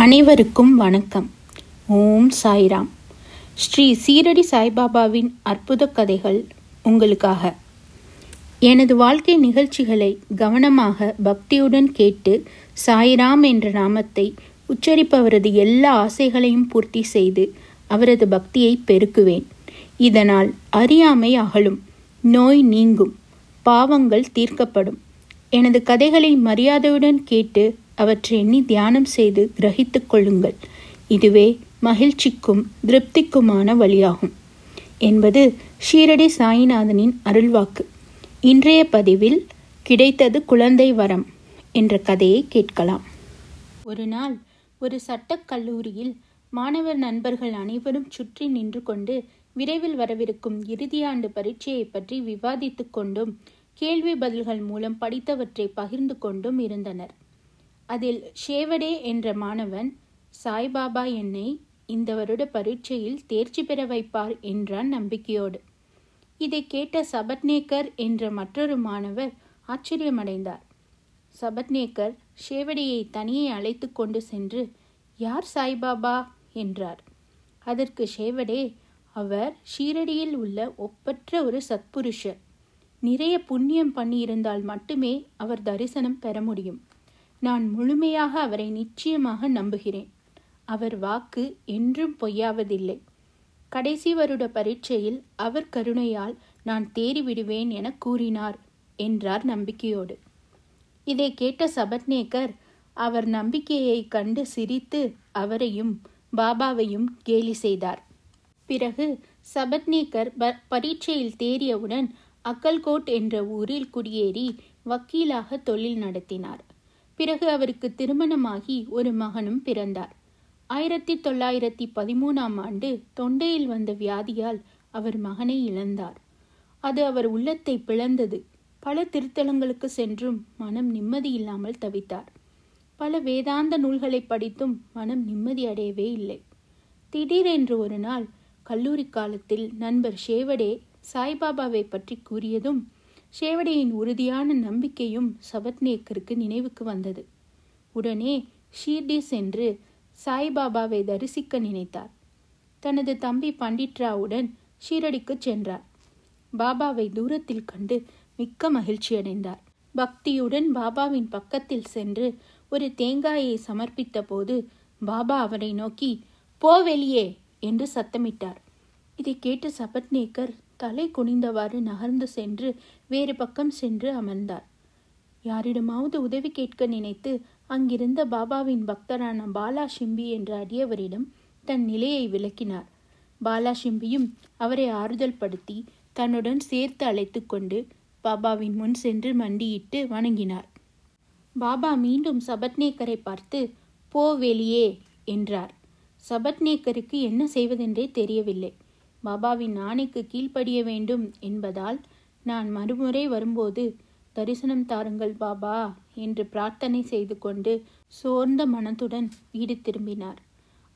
அனைவருக்கும் வணக்கம். ஓம் சாய்ராம். ஸ்ரீ சீரடி சாய்பாபாவின் அற்புத கதைகள் உங்களுக்காக. எனது வாழ்க்கை நிகழ்ச்சிகளை கவனமாக பக்தியுடன் கேட்டு சாய்ராம் என்ற நாமத்தை உச்சரிப்பவரது எல்லா ஆசைகளையும் பூர்த்தி செய்து அவரது பக்தியை பெருக்குவேன். இதனால் அறியாமை அகலும் நோய் நீங்கும் பாவங்கள் தீர்க்கப்படும். எனது கதைகளை மரியாதையுடன் கேட்டு அவற்றை எண்ணி தியானம் செய்து கிரகித்து கொள்ளுங்கள். இதுவே மகிழ்ச்சிக்கும் திருப்திக்குமான வழியாகும். என்பது ஷீரடி சாயிநாதனின் அருள்வாக்கு. இன்றைய பதிவில் கிடைத்தது குழந்தை வரம் என்ற கதையை கேட்கலாம். ஒரு நாள் ஒரு சட்டக் கல்லூரியில் மாணவர் நண்பர்கள் அனைவரும் சுற்றி நின்று கொண்டு விரைவில் வரவிருக்கும் இறுதியாண்டு பரீட்சையை பற்றி விவாதித்துக் கொண்டும் கேள்வி பதில்கள் மூலம் படித்தவற்றை பகிர்ந்து கொண்டும் இருந்தனர். அதில் ஷேவடே என்ற மாணவன் சாய்பாபா என்னை இந்த வருட பரீட்சையில் தேர்ச்சி பெற வைப்பார் என்றான் நம்பிக்கையோடு. இதை கேட்ட சபட்நேக்கர் என்ற மற்றொரு மாணவர் ஆச்சரியமடைந்தார். சபட்நேக்கர் ஷேவடியை தனியே அழைத்து கொண்டு சென்று யார் சாய்பாபா? என்றார். அதற்கு ஷேவடே அவர் ஷீரடியில் உள்ள ஒப்பற்ற ஒரு சத்புருஷர். நிறைய புண்ணியம் பண்ணியிருந்தால் மட்டுமே அவர் தரிசனம் பெற முடியும். நான் முழுமையாக அவரை நிச்சயமாக நம்புகிறேன். அவர் வாக்கு என்றும் பொய்யாவதில்லை. கடைசி வருட பரீட்சையில் அவர் கருணையால் நான் தேறிவிடுவேன் என கூறினார் என்றார் நம்பிக்கையோடு. இதை கேட்ட சபட்நேக்கர் அவர் நம்பிக்கையை கண்டு சிரித்து அவரையும் பாபாவையும் கேலி செய்தார். பிறகு சபட்நேக்கர் பரீட்சையில் தேறியவுடன் அக்கல்கோட் என்ற ஊரில் குடியேறி வக்கீலாக தொழில் நடத்தினார். பிறகு அவருக்கு திருமணமாகி ஒரு மகனும் பிறந்தார். ஆயிரத்தி தொள்ளாயிரத்தி பதிமூணாம் ஆண்டு தொண்டையில் வந்த வியாதியால் அவர் மகனை இழந்தார். அது அவர் உள்ளத்தை பிளந்தது. பல திருத்தலங்களுக்கு சென்றும் மனம் நிம்மதி இல்லாமல் தவித்தார். பல வேதாந்த நூல்களை படித்தும் மனம் நிம்மதி அடையவே இல்லை. திடீரென்று ஒரு நாள் கல்லூரி காலத்தில் நண்பர் ஷேவடே சாய்பாபாவை பற்றி கூறியதும் ஷேவடையின் உறுதியான நம்பிக்கையும் சபத்நேக்கருக்கு நினைவுக்கு வந்தது. உடனே ஷீர்டி சென்று சாய்பாபாவை தரிசிக்க நினைத்தார். தனது தம்பி பண்டிட்ராவுடன் ஷீரடிக்கு சென்றார். பாபாவை தூரத்தில் கண்டு மிக்க மகிழ்ச்சியடைந்தார் பக்தியுடன் பாபாவின் பக்கத்தில் சென்று ஒரு தேங்காயை சமர்ப்பித்த போது பாபா அவரை நோக்கி போ வெளியே என்று சத்தமிட்டார். இதை கேட்டு சபத்நேக்கர் தலை குனிந்தவாறு நகர்ந்து சென்று வேறு பக்கம் சென்று அமர்ந்தார். யாரிடமாவது உதவி கேட்க நினைத்து அங்கிருந்த பாபாவின் பக்தரான பாலா ஷிம்பி என்ற அடியவரிடம் தன் நிலையை விளக்கினார். பாலா ஷிம்பியும் அவரை ஆறுதல் படுத்தி தன்னுடன் சேர்த்து அழைத்து கொண்டு பாபாவின் முன் சென்று மண்டியிட்டு வணங்கினார். பாபா மீண்டும் சபத்நேக்கரை பார்த்து போ வெளியே என்றார். சபத்நேக்கருக்கு என்ன செய்வதென்றே தெரியவில்லை. பாபாவின் ஆணைக்கு கீழ்ப்படிய வேண்டும் என்பதால் நான் மறுமுறை வரும்போது தரிசனம் தாருங்கள் பாபா என்று பிரார்த்தனை செய்து கொண்டு சோர்ந்த மனத்துடன் வீடு திரும்பினார்.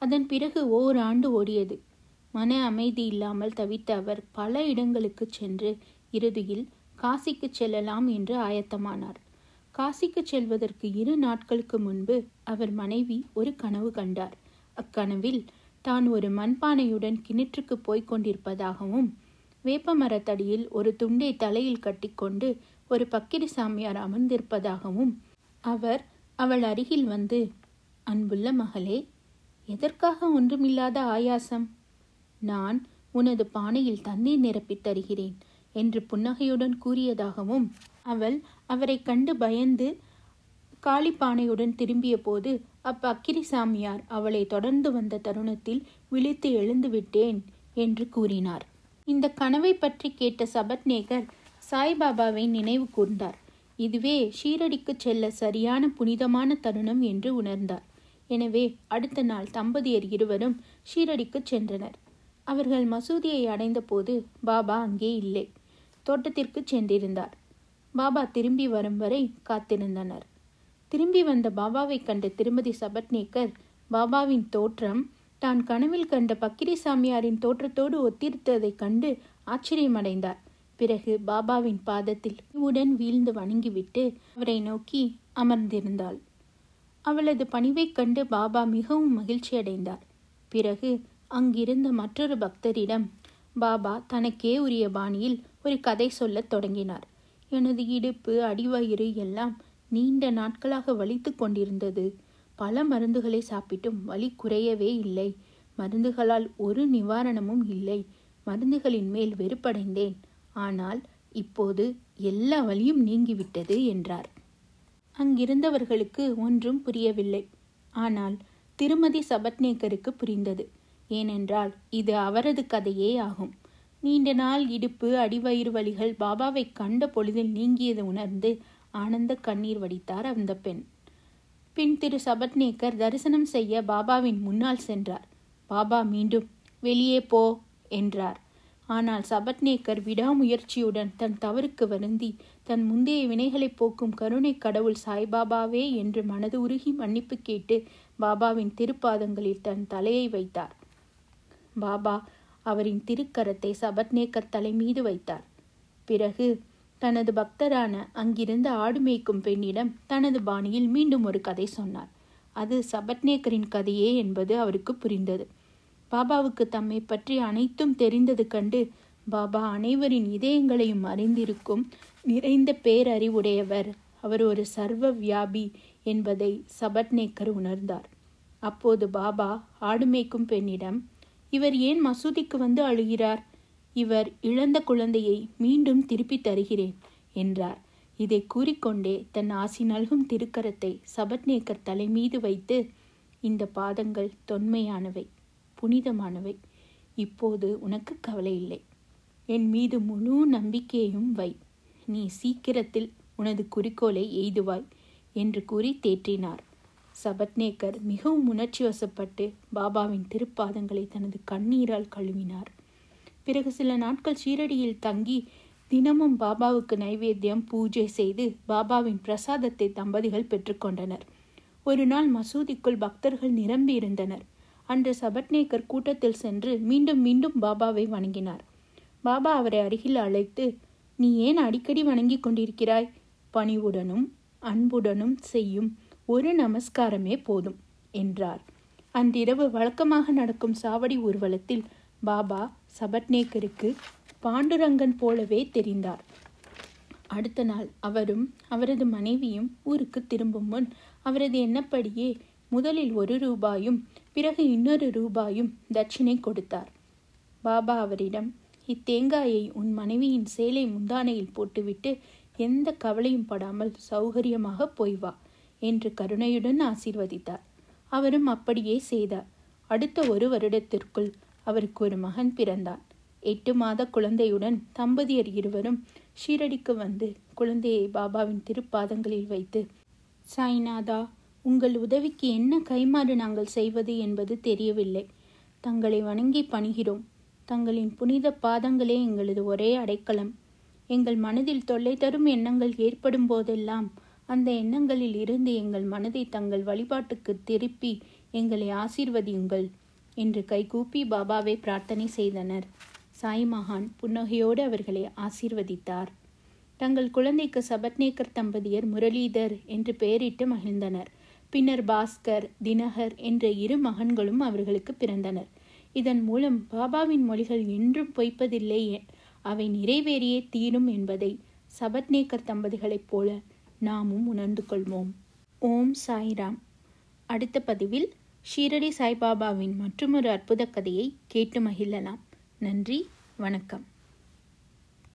அதன் பிறகு ஓராண்டு ஓடியது. மன அமைதி இல்லாமல் தவித்த அவர் பல இடங்களுக்கு சென்று இறுதியில் காசிக்கு செல்லலாம் என்று ஆயத்தமானார். காசிக்கு செல்வதற்கு இரு நாட்களுக்கு முன்பு அவர் மனைவி ஒரு கனவு கண்டார். அக்கனவில் தான் ஒரு மண்பானையுடன் கிணற்றுக்கு போய்க் கொண்டிருப்பதாகவும் வேப்ப மரத்தடியில் ஒரு துண்டை தலையில் கட்டிக்கொண்டு ஒரு பக்கிரி சாமியார் அமர்ந்திருப்பதாகவும் அவர் அவள் அருகில் வந்து அன்புள்ள மகளே எதற்காக ஒன்றுமில்லாத ஆயாசம்? நான் உனது பானையில் தண்ணீர் நிரப்பித் தருகிறேன் என்று புன்னகையுடன் கூறியதாகவும் அவள் அவரை கண்டு பயந்து காளிப்பானையுடன் திரும்பிய போது அப்பக்கிரி சாமியார் அவளை தொடர்ந்து வந்த தருணத்தில் விழித்து எழுந்து விட்டேன் என்று கூறினார். இந்த கனவை பற்றி கேட்ட சபத்நேகர் சாய்பாபாவை நினைவு கூர்ந்தார். இதுவே ஷீரடிக்கு செல்ல சரியான புனிதமான தருணம் என்று உணர்ந்தார். எனவே அடுத்த நாள் தம்பதியர் இருவரும் ஷீரடிக்கு சென்றனர். அவர்கள் மசூதியை அடைந்தபோது பாபா அங்கே இல்லை. தோட்டத்திற்கு சென்றிருந்தார். பாபா திரும்பி வரும் வரை காத்திருந்தனர். திரும்பி வந்த பாபாவை கண்ட திருமதி சபட்நேக்கர் பாபாவின் தோற்றம் தான் கனவில் கண்ட பக்கிரி சாமியாரின் தோற்றத்தோடு ஒத்திருத்ததைக் கண்டு ஆச்சரியமடைந்தார். பிறகு பாபாவின் பாதத்தில் உடன் வீழ்ந்து வணங்கிவிட்டு அவரை நோக்கி அமர்ந்திருந்தாள். அவளது பணிவைக் கண்டு பாபா மிகவும் மகிழ்ச்சி அடைந்தார் பிறகு அங்கிருந்த மற்றொரு பக்தரிடம் பாபா தனக்கே உரிய பாணியில் ஒரு கதை சொல்லத் தொடங்கினார். எனது இடுப்பு அடிவயிறு எல்லாம் நீண்ட நாட்களாக வலித்து கொண்டிருந்தது. பல மருந்துகளை சாப்பிட்டும் வலி குறையவே இல்லை. மருந்துகளால் ஒரு நிவாரணமும் இல்லை. மருந்துகளின் மேல் வெறுப்படைந்தேன். ஆனால் இப்போது எல்லா வலியும் நீங்கிவிட்டது என்றார். அங்கிருந்தவர்களுக்கு ஒன்றும் புரியவில்லை. ஆனால் திருமதி சபட்நேக்கருக்கு புரிந்தது. ஏனென்றால் இது அவரது கதையே ஆகும். நீண்ட நாள் இடுப்பு அடிவயிறு வலிகள் பாபாவை கண்ட பொழுதில் நீங்கியது உணர்ந்து ஆனந்த கண்ணீர் வடித்தார் அந்த பெண். பின் திரு சபட்நேக்கர் தரிசனம் செய்ய பாபாவின் முன்னால் சென்றார். பாபா மீண்டும் வெளியே போ என்றார். ஆனால் சபட்நேக்கர் விடாமுயற்சியுடன் தன் தவறுக்கு வருந்தி தன் முந்தைய வினைகளை போக்கும் கருணை கடவுள் சாய்பாபாவே என்று மனது உருகி மன்னிப்பு கேட்டு பாபாவின் திருப்பாதங்களில் தன் தலையை வைத்தார். பாபா அவரின் திருக்கரத்தை சபட்நேக்கர் தலை மீது வைத்தார். பிறகு தனது பக்தரான அங்கிருந்த ஆடு மேய்க்கும் பெண்ணிடம் தனது பாணியில் மீண்டும் ஒரு கதை சொன்னார். அது சபட்நேக்கரின் கதையே என்பது அவருக்கு புரிந்தது. பாபாவுக்கு தம்மை பற்றி அனைத்தும் தெரிந்தது கண்டு பாபா அனைவரின் இதயங்களையும் அறிந்திருக்கும் நிறைந்த பேரறிவுடையவர் அவர் ஒரு சர்வ வியாபி என்பதை சபட்நேக்கர் உணர்ந்தார். அப்போது பாபா ஆடு மேய்க்கும் பெண்ணிடம் இவர் ஏன் மசூதிக்கு வந்து அழுகிறார்? இவர் இழந்த குழந்தையை மீண்டும் திருப்பி தருகிறேன் என்றார். இதை கூறிக்கொண்டே தன் ஆசி நல்கும் திருக்கரத்தை சபட்நேக்கர் தலை மீது வைத்து இந்த பாதங்கள் தொன்மையானவை புனிதமானவை. இப்போது உனக்கு கவலை இல்லை. என் மீது முழு நம்பிக்கையையும் வை. நீ சீக்கிரத்தில் உனது குறிக்கோளை எய்துவாய் என்று கூறி தேற்றினார். சபட்நேக்கர் மிகவும் உணர்ச்சி வசப்பட்டு பாபாவின் திருப்பாதங்களை தனது கண்ணீரால் கழுவினார். பிறகு சில நாட்கள் ஷீரடியில் தங்கி தினமும் பாபாவுக்கு நைவேத்தியம் பூஜை செய்து பாபாவின் பிரசாதத்தை தம்பதிகள் பெற்றுக்கொண்டனர். ஒரு நாள் மசூதிக்குள் பக்தர்கள் நிரம்பி இருந்தனர். அன்று சபட்நேக்கர் கூட்டத்தில் சென்று மீண்டும் மீண்டும் பாபாவை வணங்கினார். பாபா அவரை அருகில் அழைத்து நீ ஏன் அடிக்கடி வணங்கிக் கொண்டிருக்கிறாய்? பணிவுடனும் அன்புடனும் செய்யும் ஒரு நமஸ்காரமே போதும் என்றார். அன்றிரவு வழக்கமாக நடக்கும் சாவடி ஊர்வலத்தில் பாபா சபட்நேக்கருக்கு பாண்டுரங்கன் போலவே தெரிந்தார். அடுத்த நாள் அவரும் அவரது மனைவியும் ஊருக்கு திரும்பும் முன் அவரது எண்ணப்படியே முதலில் ஒரு ரூபாயும் பிறகு இன்னொரு ரூபாயும் தட்சிணை கொடுத்தார். பாபா அவரிடம் இத்தேங்காயை உன் மனைவியின் சேலை முந்தானையில் போட்டுவிட்டு எந்த கவலையும் படாமல் சௌகரியமாக போய் வா என்று கருணையுடன் ஆசீர்வதித்தார். அவரும் அப்படியே செய்தார். அடுத்த ஒரு வருடத்திற்குள் அவருக்கு ஒரு மகன் பிறந்தான். எட்டு மாத குழந்தையுடன் தம்பதியர் இருவரும் ஷீரடிக்கு வந்து குழந்தையை பாபாவின் திருப்பாதங்களில் வைத்து சாய்நாதா உங்கள் உதவிக்கு என்ன கைமாறு நாங்கள் செய்வது என்பது தெரியவில்லை. தங்களை வணங்கி பணிகிறோம். தங்களின் புனித பாதங்களே எங்களது ஒரே அடைக்கலம். எங்கள் மனதில் தொல்லை தரும் எண்ணங்கள் ஏற்படும் போதெல்லாம் அந்த எண்ணங்களில் இருந்து எங்கள் மனதை தங்கள் வழிபாட்டுக்கு திருப்பி எங்களை ஆசீர்வதியுங்கள். என்று கைகூப்பி பாபாவை பிரார்த்தனை செய்தனர். சாய் மகான் புன்னகையோடு அவர்களை ஆசீர்வதித்தார். தங்கள் குழந்தைக்கு சபத்நேக்கர் தம்பதியர் முரளிதர் என்று பெயரிட்டு மகிழ்ந்தனர். பின்னர் பாஸ்கர் தினகர் என்ற இரு மகன்களும் அவர்களுக்கு பிறந்தனர். இதன் மூலம் பாபாவின் மொழிகள் என்றும் பொய்ப்பதில்லை அவை நிறைவேறியே தீரும் என்பதை சபத்நேக்கர் தம்பதிகளைப் போல நாமும் உணர்ந்து கொள்வோம். ஓம் சாய்ராம். அடுத்த பதிவில் ஷீரடி சாய்பாபாவின் மற்றொரு அற்புத கதையை கேட்டு மகிழலாம். நன்றி வணக்கம்.